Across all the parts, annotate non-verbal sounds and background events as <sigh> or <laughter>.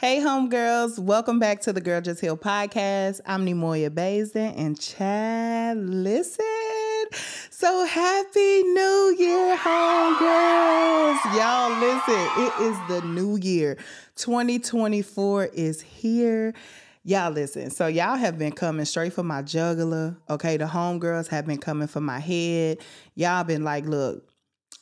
Hey, homegirls, welcome back to the Girl Just Heal podcast. I'm Neimoya Baisden and Chad. Listen, so happy New Year, homegirls. Y'all, listen, it is the new year. 2024 is here. Y'all listen. So y'all have been coming straight for my jugular. Okay, the homegirls have been coming for my head. Y'all been like, look,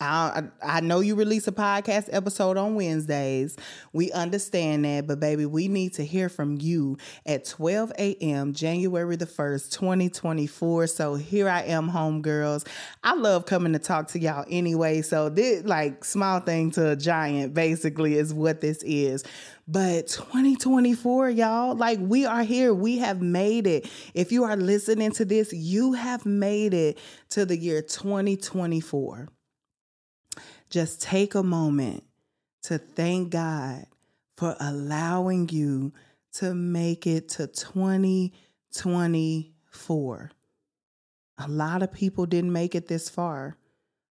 I, I know you release a podcast episode on Wednesdays. We understand that, but baby, we need to hear from you at 12 a.m. January the 1st, 2024. So here I am, homegirls. I love coming to talk to y'all anyway. So this like small thing to a giant basically is what this is. But 2024, y'all, like we are here. We have made it. If you are listening to this, you have made it to the year 2024 just take a moment to thank God for allowing you to make it to 2024. A lot of people didn't make it this far.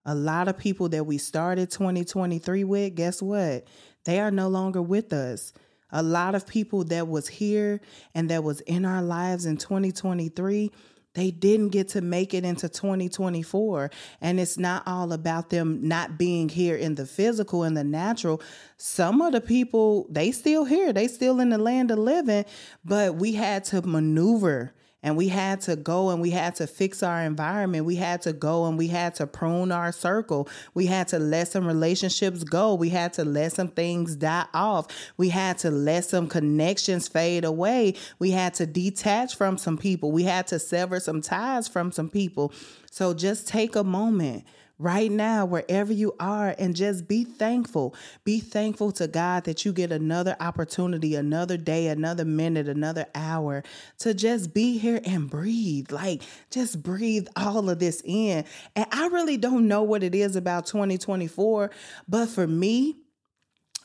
A lot of people that we started 2023 with, guess what? They are no longer with us. A lot of people that was here and that was in our lives in 2023 they didn't get to make it into 2024 and it's not all about them not being here in the physical and the natural. Some of the people they still here. They still in the land of living. But we had to maneuver and we had to go and we had to fix our environment. We had to go and we had to prune our circle. We had to let some relationships go. We had to let some things die off. We had to let some connections fade away. We had to detach from some people. We had to sever some ties from some people. So just take a moment right now, wherever you are, and just be thankful. Be thankful to God that you get another opportunity, another day, another minute, another hour to just be here and breathe. Like, just breathe all of this in. And I really don't know what it is about 2024, but for me,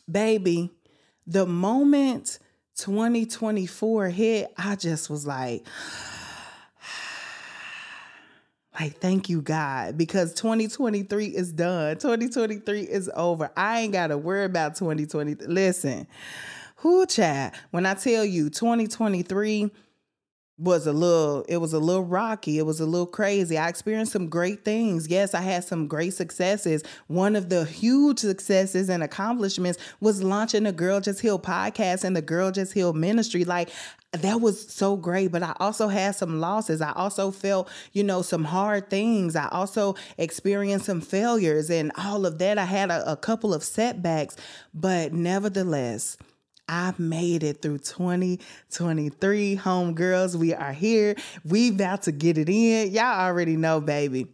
baby, the moment 2024 hit, I just was like, like, thank you, God, because 2023 is done. 2023 is over. I ain't got to worry about 2020. Listen, who chat, when I tell you 2023 was a little it was a little rocky it was a little crazy i experienced some great things yes i had some great successes one of the huge successes and accomplishments was launching the girl just heal podcast and the girl just heal ministry like that was so great but i also had some losses i also felt you know some hard things i also experienced some failures and all of that i had a, a couple of setbacks but nevertheless I've made it through 2023. Home girls, we are here. We about to get it in. Y'all already know, baby.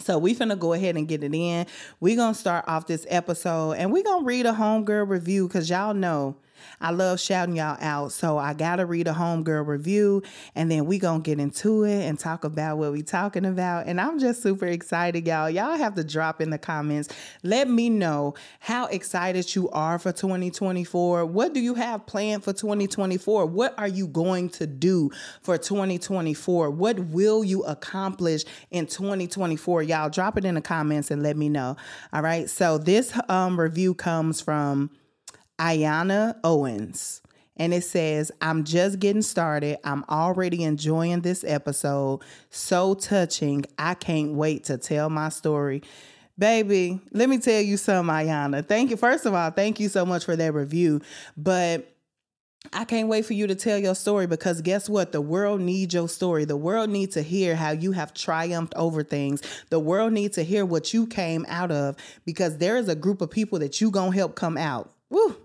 So we finna go ahead and get it in. we gonna start off this episode and we gonna read a homegirl review because y'all know I love shouting y'all out. So I gotta read a homegirl review and then we gonna get into it and talk about what we talking about. And I'm just super excited, y'all. Y'all have to drop in the comments. Let me know how excited you are for 2024. What do you have planned for 2024? What are you going to do for 2024? What will you accomplish in 2024? Y'all drop it in the comments and let me know. All right. So this um, review comes from Ayana Owens. And it says, I'm just getting started. I'm already enjoying this episode. So touching. I can't wait to tell my story. Baby, let me tell you something, Ayana. Thank you. First of all, thank you so much for that review. But I can't wait for you to tell your story because guess what? The world needs your story. The world needs to hear how you have triumphed over things. The world needs to hear what you came out of because there is a group of people that you going to help come out. Woo.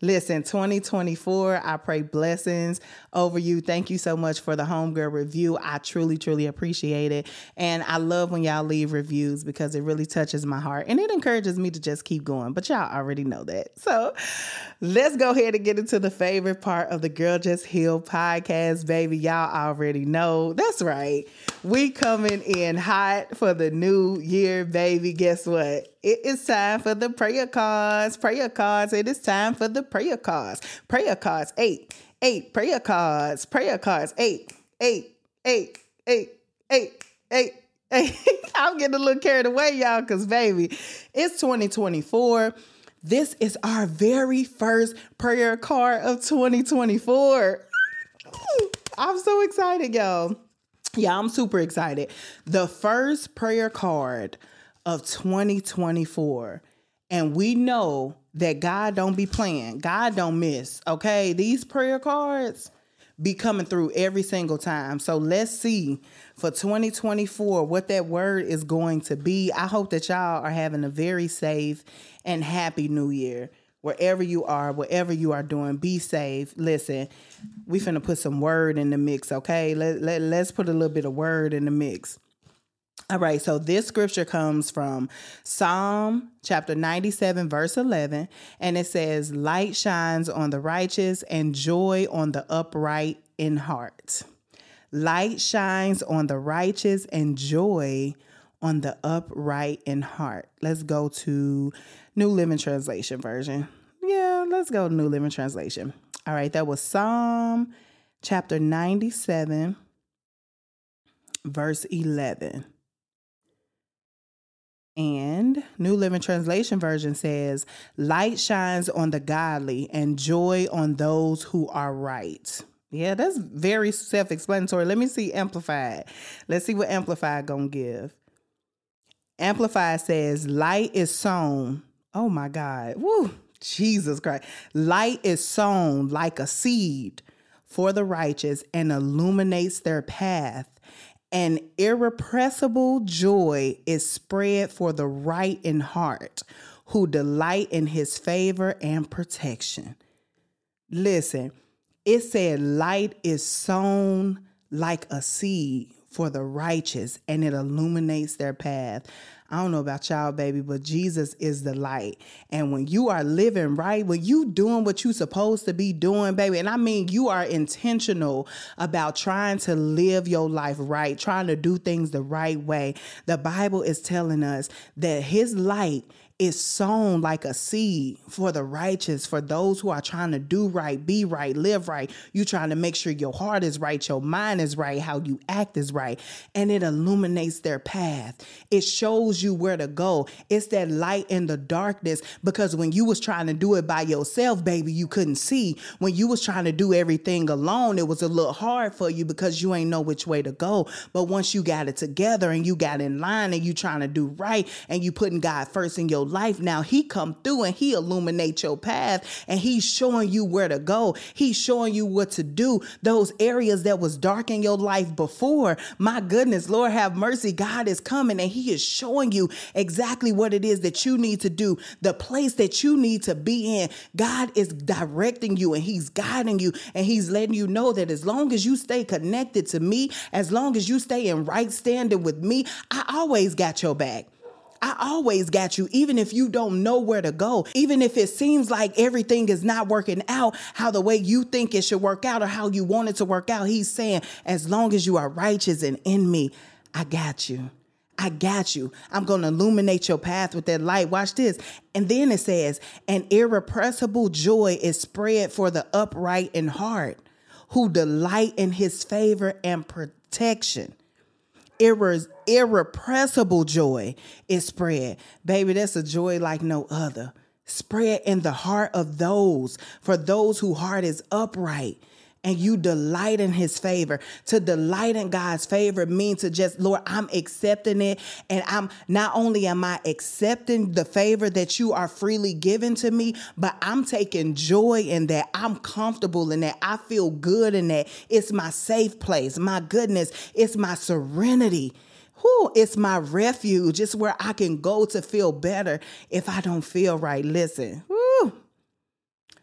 Listen, 2024, I pray blessings over you. Thank you so much for the Homegirl review. I truly, truly appreciate it. And I love when y'all leave reviews because it really touches my heart and it encourages me to just keep going. But y'all already know that. So let's go ahead and get into the favorite part of the Girl Just Heal podcast, baby. Y'all already know. That's right. We coming in hot for the new year, baby. Guess what? It is time for the prayer cards. Prayer cards. It is time for the prayer cards. Prayer cards. Eight. Eight. Prayer cards. Prayer cards. Eight. Eight. Eight. Eight. Eight. Eight. Eight. <laughs> I'm getting a little carried away, y'all, because baby, it's 2024. This is our very first prayer card of 2024. <laughs> I'm so excited, y'all. Yeah, I'm super excited. The first prayer card of 2024. And we know that God don't be playing. God don't miss. Okay? These prayer cards be coming through every single time. So let's see for 2024 what that word is going to be. I hope that y'all are having a very safe and happy new year. Wherever you are, whatever you are doing, be safe. Listen, we finna put some word in the mix, okay? Let, let, let's put a little bit of word in the mix. All right, so this scripture comes from Psalm chapter 97, verse 11, and it says, Light shines on the righteous and joy on the upright in heart. Light shines on the righteous and joy on the upright in heart. Let's go to New Living Translation version. Yeah, let's go to New Living Translation. All right, that was Psalm chapter 97, verse 11. And New Living Translation version says, Light shines on the godly and joy on those who are right. Yeah, that's very self explanatory. Let me see Amplified. Let's see what Amplified gonna give. Amplified says, Light is sown. Oh my God. Woo. Jesus Christ. Light is sown like a seed for the righteous and illuminates their path and irrepressible joy is spread for the right in heart who delight in his favor and protection. Listen, it said light is sown like a seed for the righteous and it illuminates their path. I don't know about y'all, baby, but Jesus is the light. And when you are living right, when you doing what you supposed to be doing, baby, and I mean you are intentional about trying to live your life right, trying to do things the right way. The Bible is telling us that his light is sown like a seed for the righteous, for those who are trying to do right, be right, live right. You trying to make sure your heart is right, your mind is right, how you act is right, and it illuminates their path. It shows you where to go. It's that light in the darkness because when you was trying to do it by yourself, baby, you couldn't see. When you was trying to do everything alone, it was a little hard for you because you ain't know which way to go. But once you got it together and you got in line and you trying to do right and you putting God first in your life. Now he come through and he illuminate your path and he's showing you where to go. He's showing you what to do. Those areas that was dark in your life before my goodness lord have mercy. God is coming and he is showing you exactly what it is that you need to do the place that you need to be in. God is directing you and he's guiding you and he's letting you know that as long as you stay connected to me as long as you stay in right standing with me i always got your back I always got you, even if you don't know where to go, even if it seems like everything is not working out how the way you think it should work out or how you want it to work out. He's saying, as long as you are righteous and in me, I got you. I got you. I'm going to illuminate your path with that light. Watch this. And then it says, an irrepressible joy is spread for the upright in heart who delight in his favor and protection. Irre- irrepressible joy is spread. Baby, that's a joy like no other. Spread in the heart of those, for those whose heart is upright and you delight in his favor. To delight in God's favor means to just, Lord, I'm accepting it. And I'm not only am I accepting the favor that you are freely given to me, but I'm taking joy in that. I'm comfortable in that. I feel good in that. It's my safe place. My goodness, it's my serenity. Whew, it's my refuge. It's where I can go to feel better if I don't feel right. Listen,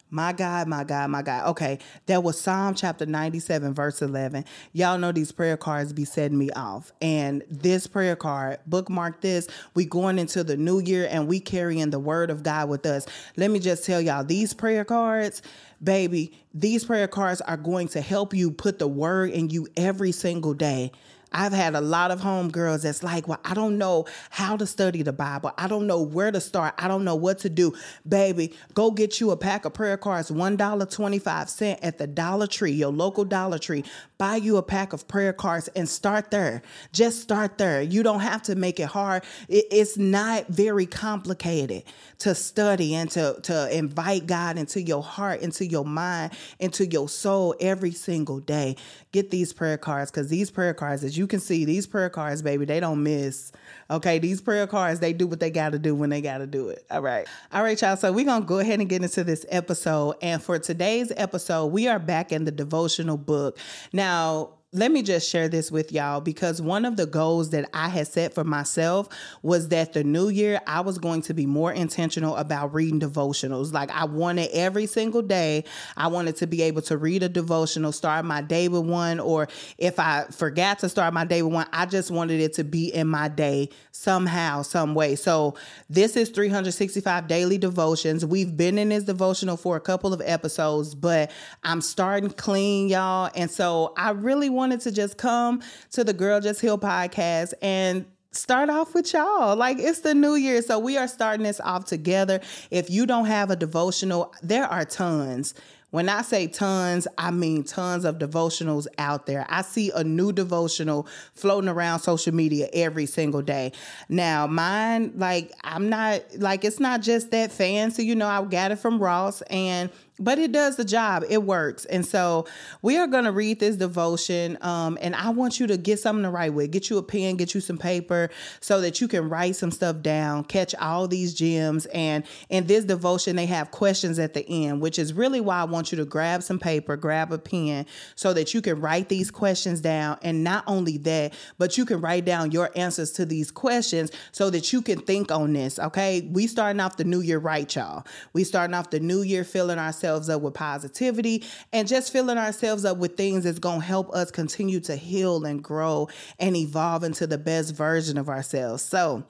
my God, my God, my God. Okay, that was Psalm chapter 97, verse 11. Y'all know these prayer cards be setting me off. And this prayer card, bookmark this. We going into the new year and we carrying the word of God with us. Let me just tell y'all, these prayer cards, baby, these prayer cards are going to help you put the word in you every single day. I've had a lot of homegirls that's like, well, I don't know how to study the Bible. I don't know where to start. I don't know what to do. Baby, go get you a pack of prayer cards, $1.25 at the Dollar Tree, your local Dollar Tree. Buy you a pack of prayer cards and start there. Just start there. You don't have to make it hard. It's not very complicated to study and to, to invite God into your heart, into your mind, into your soul every single day. Get these prayer cards because these prayer cards, as you can see, these prayer cards, baby, they don't miss. Okay, these prayer cards, they do what they got to do when they got to do it. All right. All right, y'all. So we're going to go ahead and get into this episode. And for today's episode, we are back in the devotional book. Now, let me just share this with y'all because one of the goals that I had set for myself was that the new year I was going to be more intentional about reading devotionals. Like I wanted every single day, I wanted to be able to read a devotional, start my day with one, or if I forgot to start my day with one, I just wanted it to be in my day somehow, some way. So this is 365 daily devotions. We've been in this devotional for a couple of episodes, but I'm starting clean, y'all. And so I really wanted to just come to the Girl Just Heal podcast and start off with y'all. Like it's the new year. So we are starting this off together. If you don't have a devotional, there are tons. When I say tons, I mean tons of devotionals out there. I see a new devotional floating around social media every single day. Now, mine, like, I'm not, like, it's not just that fancy. You know, I got it from Ross and but it does the job. It works. And so we are going to read this devotion um, and i want you to get something to write with. Get you a pen get you some paper so that you can write some stuff down catch all these gems and in this devotion they have questions at the end which is really why i want you to grab some paper grab a pen so that you can write these questions down. And not only that but you can write down your answers to these questions so that you can think on this okay? We starting off the new year right y'all. We starting off the new year feeling ourselves ourselves up with positivity and just filling ourselves up with things that's going to help us continue to heal and grow and evolve into the best version of ourselves. So,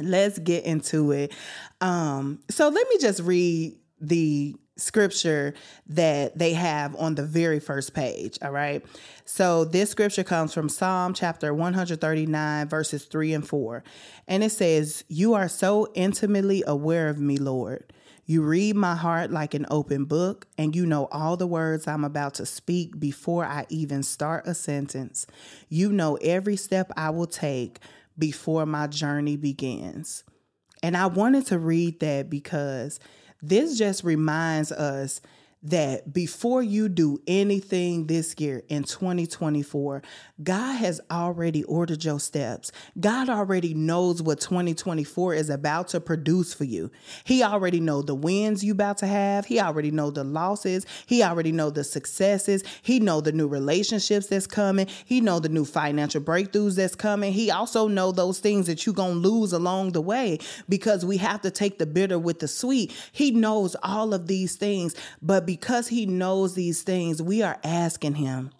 let's get into it. Um, so let me just read the scripture that they have on the very first page. All right. So this scripture comes from Psalm chapter 139, verses 3 and 4. And it says, You are so intimately aware of me, Lord. You read my heart like an open book, and you know all the words I'm about to speak before I even start a sentence. You know every step I will take before my journey begins. And I wanted to read that because this just reminds us that before you do anything this year in 2024, God has already ordered your steps. God already knows what 2024 is about to produce for you. He already know the wins you about to have. He already know the losses. He already know the successes. He know the new relationships that's coming. He know the new financial breakthroughs that's coming. He also know those things that you're going to lose along the way because we have to take the bitter with the sweet. He knows all of these things, but because he knows these things, we are asking him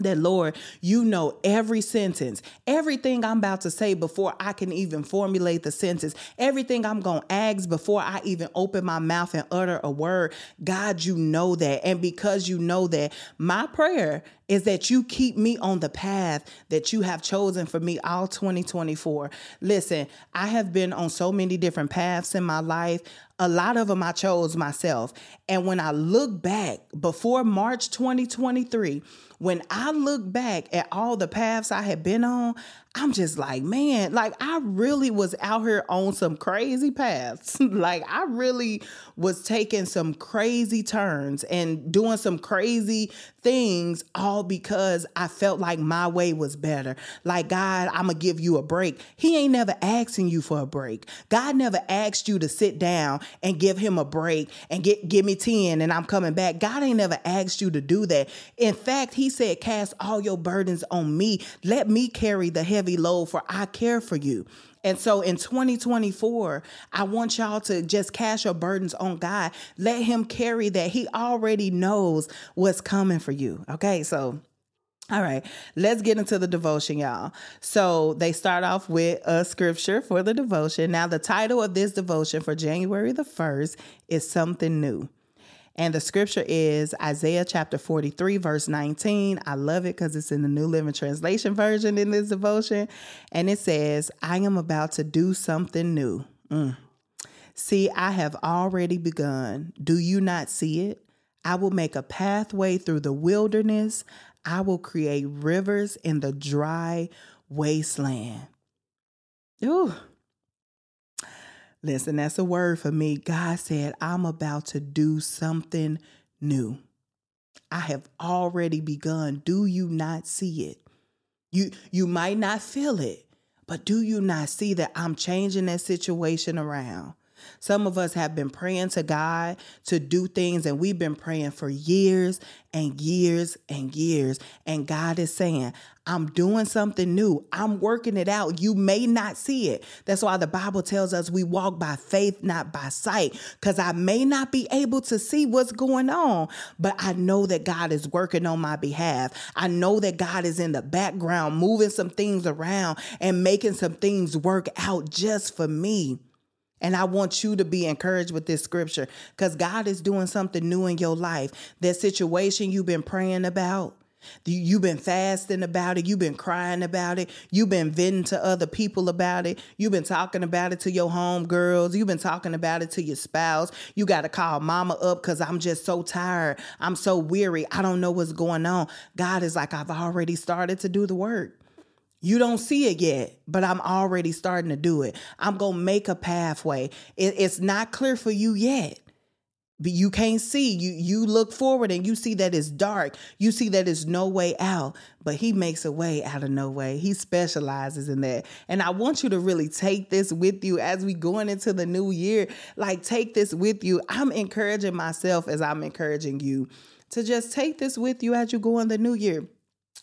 that Lord, you know every sentence, everything I'm about to say before I can even formulate the sentence, everything I'm going to ask before I even open my mouth and utter a word. God, you know that. And because you know that, my prayer is that you keep me on the path that you have chosen for me all 2024. Listen, I have been on so many different paths in my life. A lot of them I chose myself. And when I look back before March 2023, when I look back at all the paths I had been on, I'm just like, man, like I really was out here on some crazy paths. <laughs> like I really was taking some crazy turns and doing some crazy things all because I felt like my way was better. Like, God, I'm going to give you a break. He ain't never asking you for a break. God never asked you to sit down and give him a break and get give me 10 and I'm coming back. God ain't never asked you to do that. In fact, he said, cast all your burdens on me. Let me carry the heavy load, for I care for you. And so in 2024, I want y'all to just cast your burdens on God. Let Him carry that. He already knows what's coming for you. Okay, so. All right, let's get into the devotion, y'all. So they start off with a scripture for the devotion. Now, the title of this devotion for January the 1st is Something New. And the scripture is Isaiah chapter 43, verse 19. I love it because it's in the New Living Translation version in this devotion. And it says, I am about to do something new. Mm. See, I have already begun. Do you not see it? I will make a pathway through the wilderness. I will create rivers in the dry wasteland. Ooh, Listen, that's a word for me. God said, I'm about to do something new. I have already begun. Do you not see it? You you might not feel it, but do you not see that I'm changing that situation around? Some of us have been praying to God to do things, and we've been praying for years and years and years. And God is saying, I'm doing something new. I'm working it out. You may not see it. That's why the Bible tells us we walk by faith, not by sight, because I may not be able to see what's going on, but I know that God is working on my behalf. I know that God is in the background moving some things around and making some things work out just for me. And I want you to be encouraged with this scripture because God is doing something new in your life. That situation you've been praying about, You've been fasting about it. You've been crying about it. You've been venting to other people about it. You've been talking about it to your home girls. You've been talking about it to your spouse. You got to call mama up because I'm just so tired. I'm so weary. I don't know what's going on. God is like, I've already started to do the work. You don't see it yet, but I'm already starting to do it. I'm going to make a pathway. It, it's not clear for you yet. But you can't see. You you look forward and you see that it's dark. You see that it's no way out. But he makes a way out of no way. He specializes in that. And I want you to really take this with you as we going into the new year. Like take this with you. I'm encouraging myself as I'm encouraging you to just take this with you as you go in the new year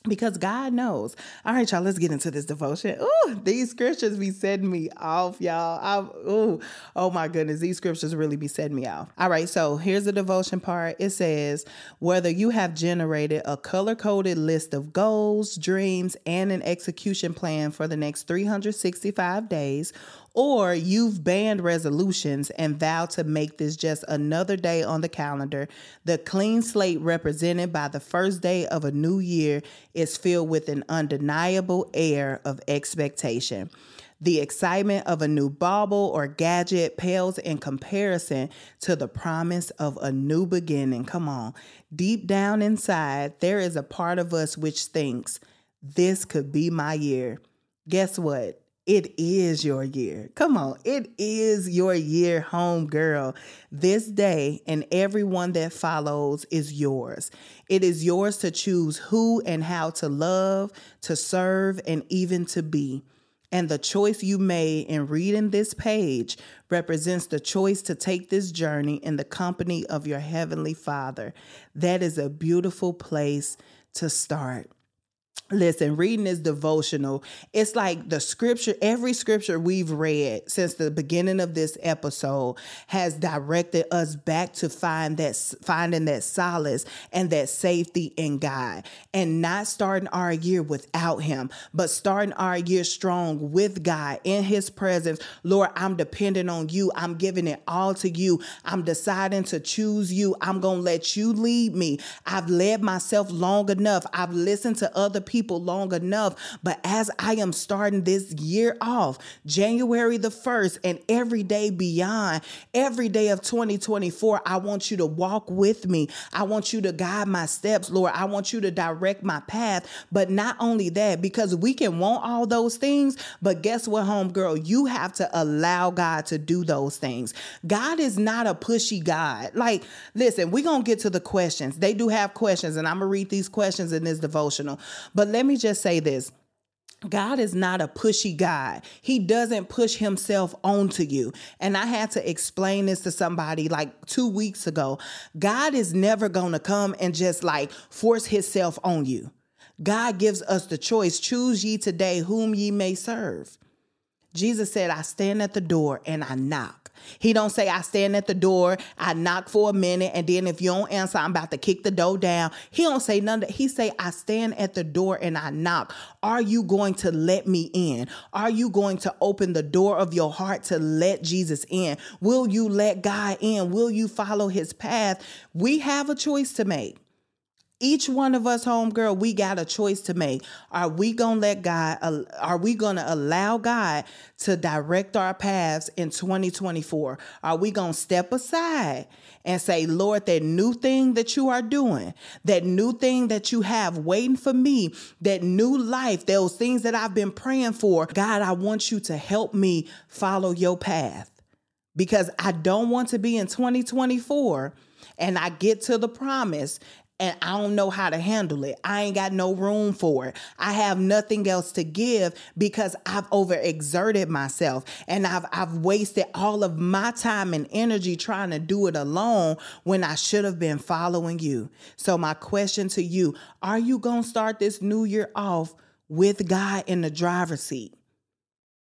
because God knows. All right, y'all, let's get into this devotion. Ooh, these scriptures be setting me off, y'all. I'm, ooh, oh my goodness, these scriptures really be setting me off. All right, so here's the devotion part. It says, whether you have generated a color coded list of goals, dreams, and an execution plan for the next 365 days, or you've banned resolutions and vowed to make this just another day on the calendar, the clean slate represented by the first day of a new year is filled with an undeniable air of expectation. The excitement of a new bauble or gadget pales in comparison to the promise of a new beginning. Come on. Deep down inside, there is a part of us which thinks, this could be my year. Guess what? It is your year. Come on. It is your year, home girl. This day and everyone that follows is yours. It is yours to choose who and how to love, to serve, and even to be. And the choice you made in reading this page represents the choice to take this journey in the company of your Heavenly Father. That is a beautiful place to start. Listen, reading is devotional. It's like the scripture, every scripture we've read since the beginning of this episode has directed us back to find that finding that solace and that safety in God and not starting our year without him, but starting our year strong with God in his presence. Lord, I'm dependent on you. I'm giving it all to you. I'm deciding to choose you. I'm going to let you lead me. I've led myself long enough. I've listened to other people people long enough. But as I am starting this year off, January the 1st, and every day beyond, every day of 2024, I want you to walk with me. I want you to guide my steps, Lord. I want you to direct my path. But not only that, because we can want all those things, but guess what, homegirl? You have to allow God to do those things. God is not a pushy God. Like, listen, we're going to get to the questions. They do have questions, and I'm going to read these questions in this devotional. But let me just say this. God is not a pushy God. He doesn't push himself onto you. And I had to explain this to somebody like two weeks ago. God is never going to come and just like force himself on you. God gives us the choice choose ye today whom ye may serve. Jesus said, I stand at the door and I knock. He don't say I stand at the door, I knock for a minute, and then if you don't answer, I'm about to kick the door down. He don't say none of that. He say I stand at the door and I knock. Are you going to let me in? Are you going to open the door of your heart to let Jesus in? Will you let God in? Will you follow his path? We have a choice to make. Each one of us, homegirl, we got a choice to make. Are we to let God, are we to allow God to direct our paths in 2024? Are we to step aside and say, Lord, that new thing that you are doing, that new thing that you have waiting for me, that new life, those things that I've been praying for, God, I want you to help me follow your path because I don't want to be in 2024 and I get to the promise and I don't know how to handle it. I ain't got no room for it. I have nothing else to give because I've overexerted myself and I've I've wasted all of my time and energy trying to do it alone when I should have been following you. So my question to you, are you going to start this new year off with God in the driver's seat?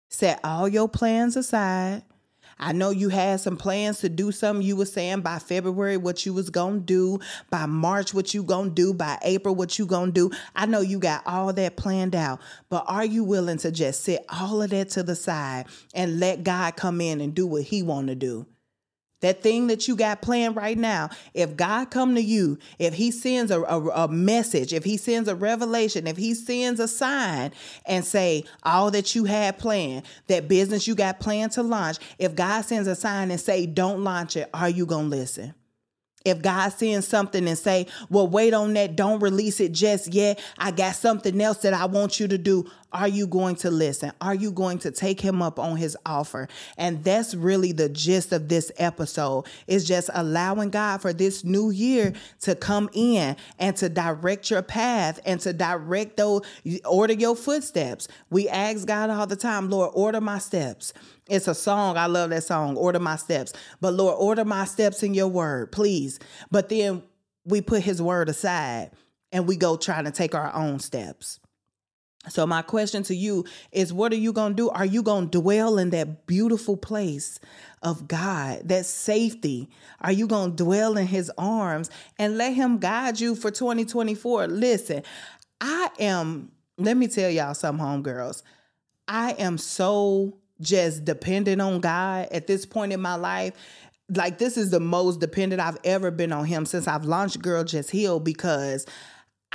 Set all your plans aside I know you had some plans to do something. You were saying by February what you was gonna do, by March what you gonna do, by April what you gonna do. I know you got all that planned out, but are you willing to just set all of that to the side and let God come in and do what He want to do? That thing that you got planned right now if god come to you if he sends a, a, a, message if he sends a revelation if he sends a sign and say all that you had planned that business you got planned to launch if god sends a sign and say don't launch it are you gonna listen if God sends something and say, well, wait on that, don't release it just yet. I got something else that I want you to do. Are you going to listen? Are you going to take him up on his offer? And that's really the gist of this episode is just allowing God for this new year to come in and to direct your path and to direct those, order your footsteps. We ask God all the time, Lord, order my steps. It's a song. I love that song, Order My Steps. But Lord, order my steps in your word, please. But then we put his word aside and we go trying to take our own steps. So, my question to you is what are you going to do? Are you going to dwell in that beautiful place of God, that safety? Are you going to dwell in his arms and let him guide you for 2024? Listen, I am, let me tell y'all some homegirls. I am so just dependent on God at this point in my life. Like, this is the most dependent I've ever been on Him since I've launched Girl Just Heal because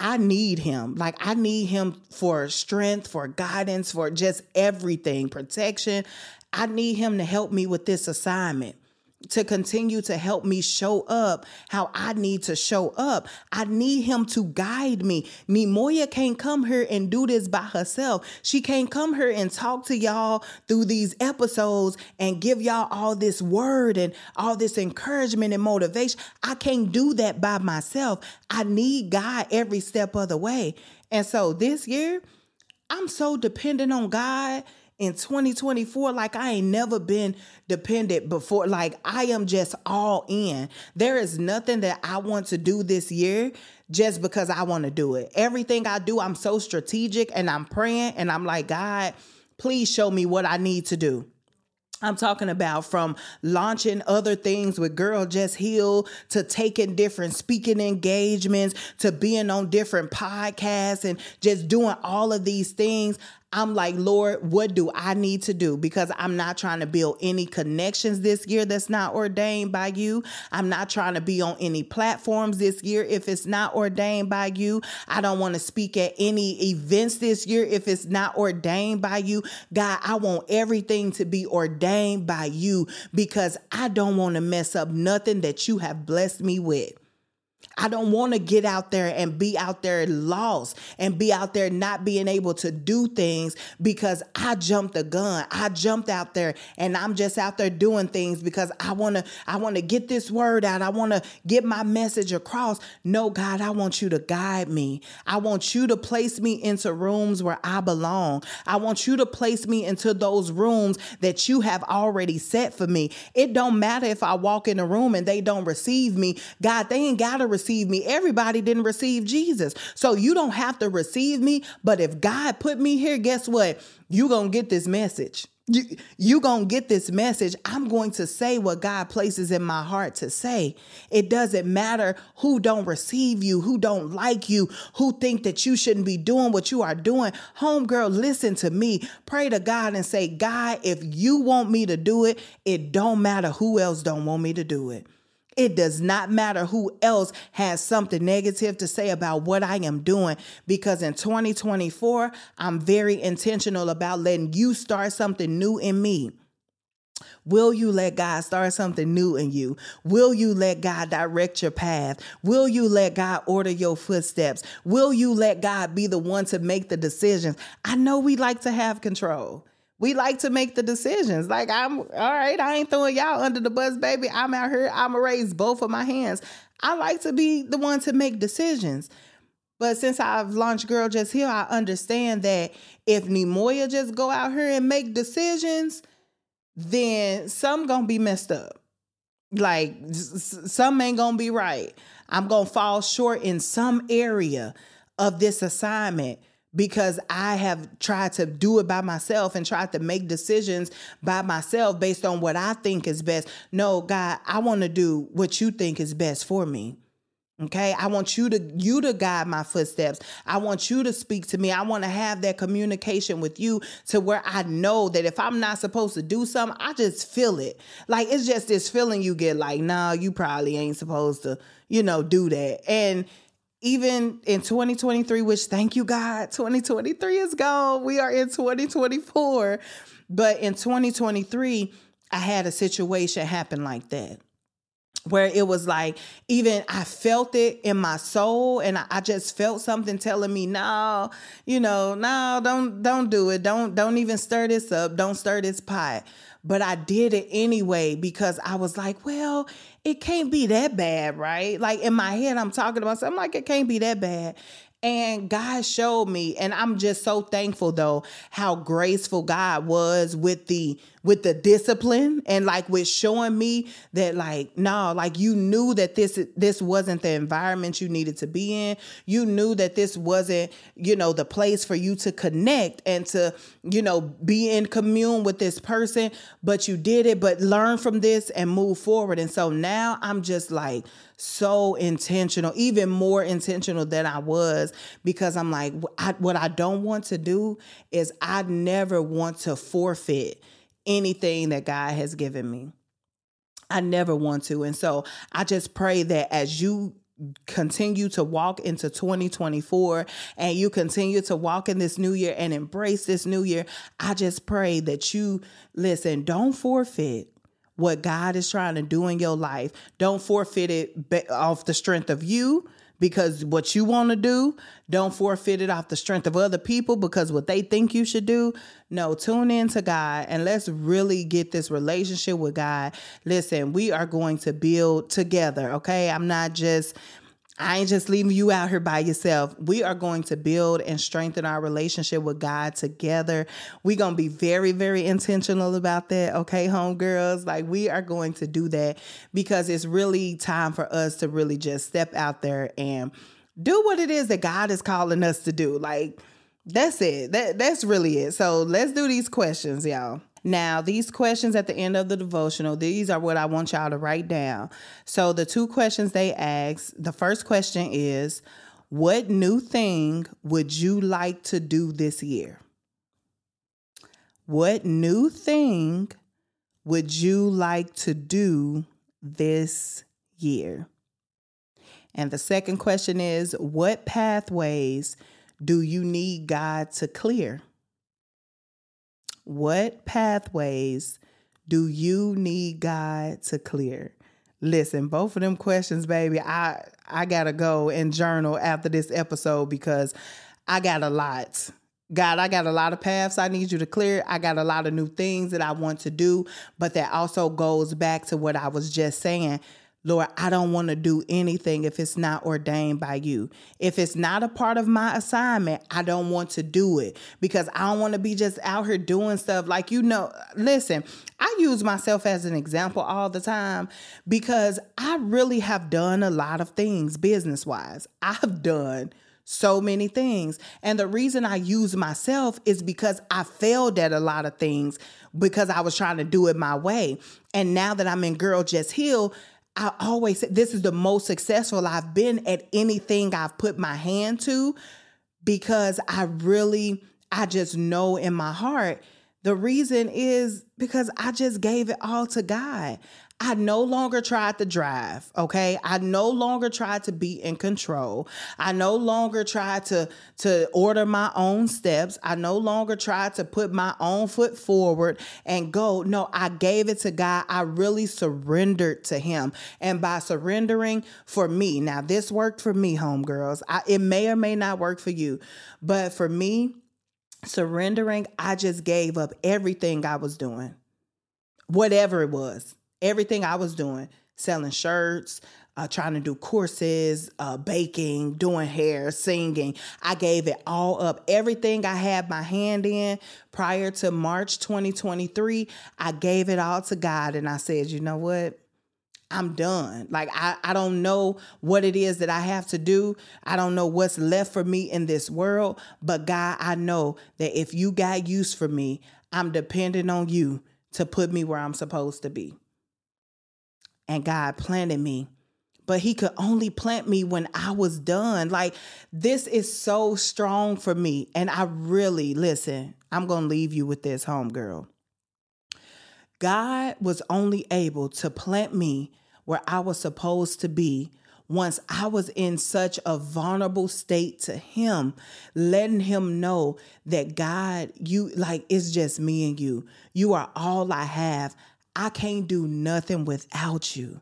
I need him. Like I need him for strength, for guidance, for just everything, protection. I need him to help me with this assignment to continue to help me show up how I need to show up. I need him to guide me. Neimoya can't come here and do this by herself. She can't come here and talk to y'all through these episodes and give y'all all this word and all this encouragement and motivation. I can't do that by myself. I need God every step of the way. And so this year, I'm so dependent on God in 2024 like I ain't never been dependent before. Like I am just all in. There is nothing that I want to do this year just because I want to do it. Everything I do, I'm so strategic and I'm praying and I'm like, God, please show me what I need to do. I'm talking about from launching other things with Girl Just Heal to taking different speaking engagements to being on different podcasts and just doing all of these things. I'm like, Lord, what do I need to do? Because I'm not trying to build any connections this year that's not ordained by you. I'm not trying to be on any platforms this year if it's not ordained by you. I don't want to speak at any events this year if it's not ordained by you. God, I want everything to be ordained by you because I don't want to mess up nothing that you have blessed me with. I don't want to get out there and be out there lost and be out there not being able to do things because I jumped the gun. I jumped out there and I'm just out there doing things because I want to I want to get this word out. I want to get my message across. No, God, I want you to guide me. I want you to place me into rooms where I belong. I want you to place me into those rooms that you have already set for me. It don't matter if I walk in a room and they don't receive me. God, they ain't got to receive receive me. Everybody didn't receive Jesus. So you don't have to receive me. But if God put me here, guess what? You're going to get this message. You you going to get this message. I'm going to say what God places in my heart to say. It doesn't matter who don't receive you, who don't like you, who think that you shouldn't be doing what you are doing. Homegirl, listen to me. Pray to God and say, "God, if you want me to do it, it don't matter who else don't want me to do it." It does not matter who else has something negative to say about what I am doing because in 2024, I'm very intentional about letting you start something new in me. Will you let God start something new in you? Will you let God direct your path? Will you let God order your footsteps? Will you let God be the one to make the decisions? I know we like to have control we like to make the decisions. Like I'm all right, I ain't throwing y'all under the bus, baby. I'm out here, I'ma raise both of my hands. I like to be the one to make decisions. But since I've launched Girl Just Heal, I understand that if Neimoya just go out here and make decisions, then some gonna be messed up. Like some ain't gonna be right. I'm gonna fall short in some area of this assignment because I have tried to do it by myself and tried to make decisions by myself based on what I think is best. No, God, I want to do what you think is best for me. Okay, I want you to you to guide my footsteps. I want you to speak to me. I want to have that communication with you to where I know that if I'm not supposed to do something, I just feel it. Like it's just this feeling you get like, "Nah, you probably ain't supposed to, you know, do that." And even in 2023, which thank you, God, 2023 is gone. We are in 2024. But in 2023, I had a situation happen like that where it was like even I felt it in my soul and I, just felt something telling me no you know no don't don't do it don't don't even stir this up don't stir this pot but I did it anyway because I was like well it can't be that bad, right? Like in my head, I'm talking about something like it can't be that bad. And God showed me, and I'm just so thankful though how graceful God was with the with the discipline and like with showing me that like no like you knew that this this wasn't the environment you needed to be in. You knew that this wasn't you know the place for you to connect and to you know be in commune with this person but you did it but learn from this and move forward. And so now I'm just like so intentional, even more intentional than I was because I'm like, I, what I don't want to do is I never want to forfeit anything that God has given me. I never want to. And so I just pray that as you continue to walk into 2024 and you continue to walk in this new year and embrace this new year, I just pray that you listen, don't forfeit what God is trying to do in your life. Don't forfeit it off the strength of you because what you want to do, don't forfeit it off the strength of other people because what they think you should do. No, tune in to God and let's really get this relationship with God. Listen, we are going to build together, okay? I'm not just I ain't just leaving you out here by yourself. We are going to build and strengthen our relationship with God together. We're going to be very, very intentional about that. Okay, homegirls? Like, we are going to do that because it's really time for us to really just step out there and do what it is that God is calling us to do. Like, that's it. That that's really it. So let's do these questions, y'all. Now, these questions at the end of the devotional, these are what I want y'all to write down. So, the two questions they ask the first question is, What new thing would you like to do this year? What new thing would you like to do this year? And the second question is, What pathways do you need God to clear? What pathways do you need God to clear? Listen, both of them questions, baby, I I gotta go and journal after this episode because I got a lot. God, I got a lot of paths I need you to clear. I got a lot of new things that I want to do, but that also goes back to what I was just saying. Lord, I don't want to do anything if it's not ordained by you. If it's not a part of my assignment, I don't want to do it because I don't want to be just out here doing stuff like you know. Listen, I use myself as an example all the time because I really have done a lot of things business wise. I've done so many things. And the reason I use myself is because I failed at a lot of things because I was trying to do it my way. And now that I'm in Girl Just Heal, I always say this is the most successful I've been at anything I've put my hand to because I really, I just know in my heart. The reason is because I just gave it all to God. I no longer tried to drive, okay? I no longer tried to be in control. I no longer tried to to order my own steps. I no longer tried to put my own foot forward and go. No, I gave it to God. I really surrendered to him. And by surrendering for me, now this worked for me, homegirls. I, it may or may not work for you, but for me, surrendering, I just gave up everything I was doing. Whatever it was everything I was doing, selling shirts, uh, trying to do courses, uh, baking, doing hair, singing. I gave it all up. Everything I had my hand in prior to March 2023, I gave it all to God. And I said, you know what? I'm done. Like, I, I don't know what it is that I have to do. I don't know what's left for me in this world. But God, I know that if you got use for me, I'm dependent on you to put me where I'm supposed to be and God planted me. But he could only plant me when I was done. Like, this is so strong for me. And I really, listen, I'm going to leave you with this, homegirl. God was only able to plant me where I was supposed to be once I was in such a vulnerable state to Him, letting Him know that God, you like, it's just me and you. You are all I have. I can't do nothing without you.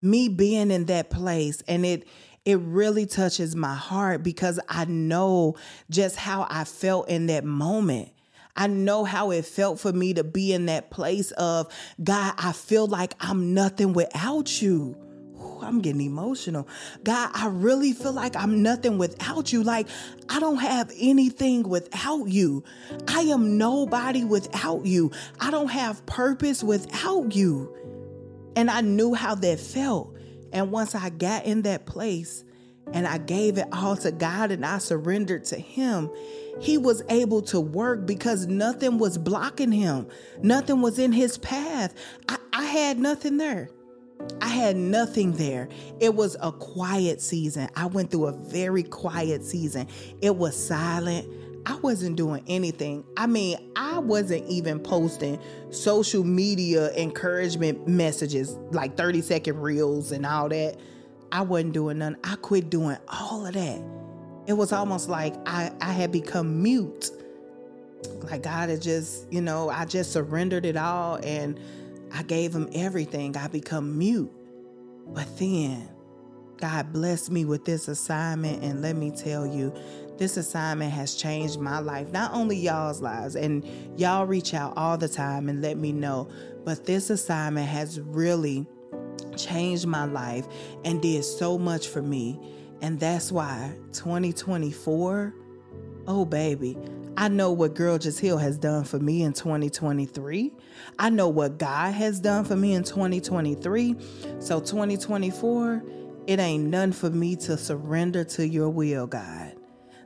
Me being in that place and it it really touches my heart because I know just how I felt in that moment. I know how it felt for me to be in that place of God, I feel like I'm nothing without you. Oh, I'm getting emotional. God, I really feel like I'm nothing without you. Like, I don't have anything without you. I am nobody without you. I don't have purpose without you. And I knew how that felt. And once I got in that place and I gave it all to God and I surrendered to Him, He was able to work because nothing was blocking Him, nothing was in His path. I, I had nothing there. I had nothing there. It was a quiet season. I went through a very quiet season. It was silent. I wasn't doing anything. I mean, I wasn't even posting social media encouragement messages like 30 second reels and all that. I wasn't doing none. I quit doing all of that. It was almost like I, I had become mute. Like God had just, you know, I just surrendered it all and I gave him everything. I become mute. But then God blessed me with this assignment. And let me tell you, this assignment has changed my life, not only y'all's lives, and y'all reach out all the time and let me know, but this assignment has really changed my life and did so much for me. And that's why 2024, oh baby, I know what Girl Just Heal has done for me in 2023. I know what God has done for me in 2023. So 2024, it ain't none for me to surrender to your will, God.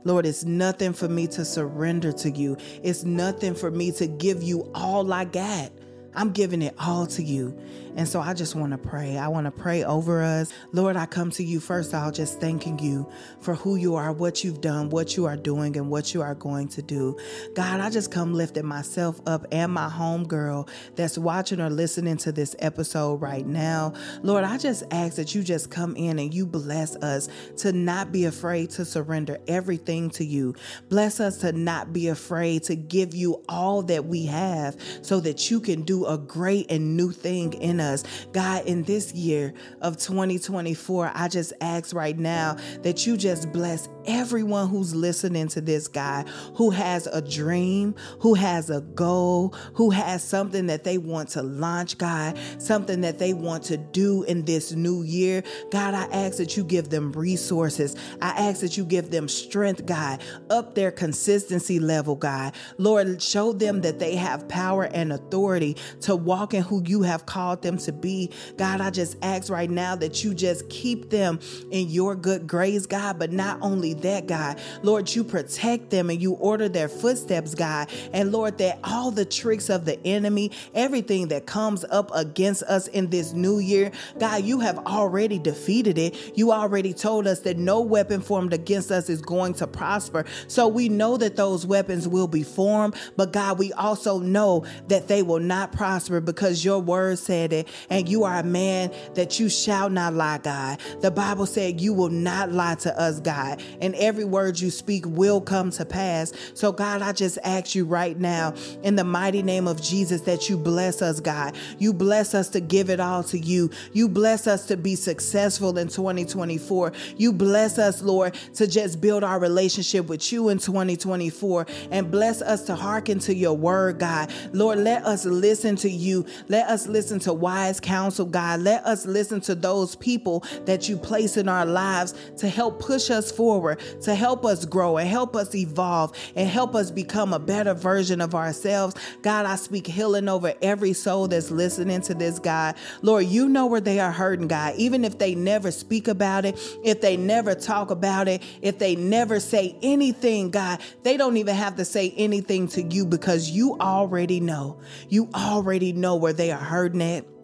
Lord, it's nothing for me to surrender to you. It's nothing for me to give you all I got. I'm giving it all to you. And so I just want to pray. I want to pray over us. Lord, I come to you first, all just thanking you for who you are, what you've done, what you are doing, and what you are going to do. God, I just come lifting myself up and my home girl that's watching or listening to this episode right now. Lord, I just ask that you just come in and you bless us to not be afraid to surrender everything to you. Bless us to not be afraid to give you all that we have so that you can do a great and new thing in us. God, in this year of 2024, I just ask right now that you just bless everyone who's listening to this guy who has a dream, who has a goal, who has something that they want to launch, God, something that they want to do in this new year. God, I ask that you give them resources. I ask that you give them strength, God, up their consistency level, God. Lord, show them that they have power and authority to walk in who you have called them to be. God, I just ask right now that you just keep them in your good grace, God, but not only that, God, Lord, you protect them and you order their footsteps, God. And Lord, that all the tricks of the enemy, everything that comes up against us in this new year, God, you have already defeated it. You already told us that no weapon formed against us is going to prosper. So we know that those weapons will be formed, but God, we also know that they will not prosper because your word said it and you are a man that you shall not lie, God. The Bible said you will not lie to us, God, and every word you speak will come to pass. So, God, I just ask you right now in the mighty name of Jesus that you bless us, God. You bless us to give it all to you. You bless us to be successful in 2024. You bless us, Lord, to just build our relationship with you in 2024 and bless us to hearken to your word, God. Lord, let us listen to you. Let us listen to wise counsel, God. Let us listen to those people that you place in our lives to help push us forward, to help us grow and help us evolve and help us become a better version of ourselves. God, I speak healing over every soul that's listening to this, God. Lord, you know where they are hurting, God. Even if they never speak about it, if they never talk about it, if they never say anything, God, they don't even have to say anything to you because you already know. You already know where they are hurting at.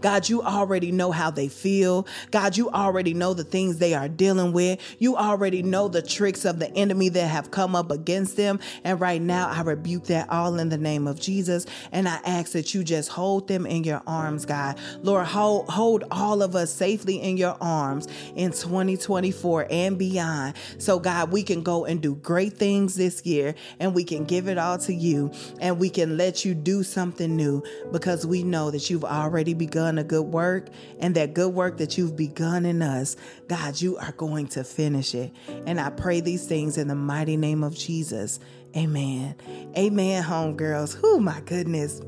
God, you already know how they feel. God, you already know the things they are dealing with. You already know the tricks of the enemy that have come up against them. And right now, I rebuke that all in the name of Jesus. And I ask that you just hold them in your arms, God. Lord, hold, hold all of us safely in your arms in 2024 and beyond. So, God, we can go and do great things this year and we can give it all to you and we can let you do something new because we know that you've already begun a good work, and that good work that you've begun in us, God, you are going to finish it. And I pray these things in the mighty name of Jesus. Amen. Amen, homegirls. Oh, my goodness.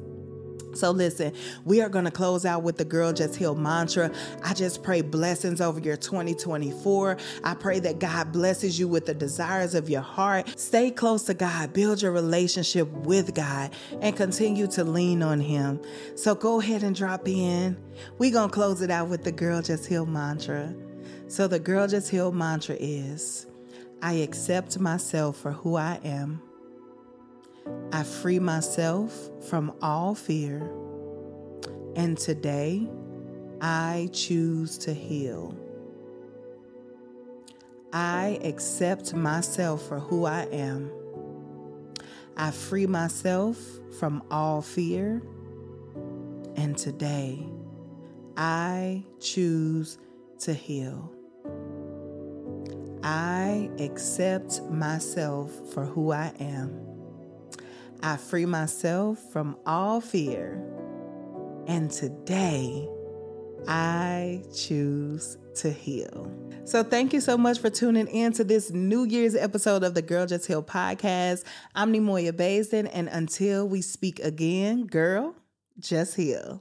So, listen, we are going to close out with the Girl Just Heal mantra. I just pray blessings over your 2024. I pray that God blesses you with the desires of your heart. Stay close to God, build your relationship with God, and continue to lean on Him. So, go ahead and drop in. We're going to close it out with the Girl Just Heal mantra. So, the Girl Just Heal mantra is I accept myself for who I am. I free myself from all fear. And today, I choose to heal. I accept myself for who I am. I free myself from all fear. And today, I choose to heal. I accept myself for who I am. I free myself from all fear. And today, I choose to heal. So, thank you so much for tuning in to this New Year's episode of the Girl Just Heal podcast. I'm Neimoya Basin, and until we speak again, girl, just heal.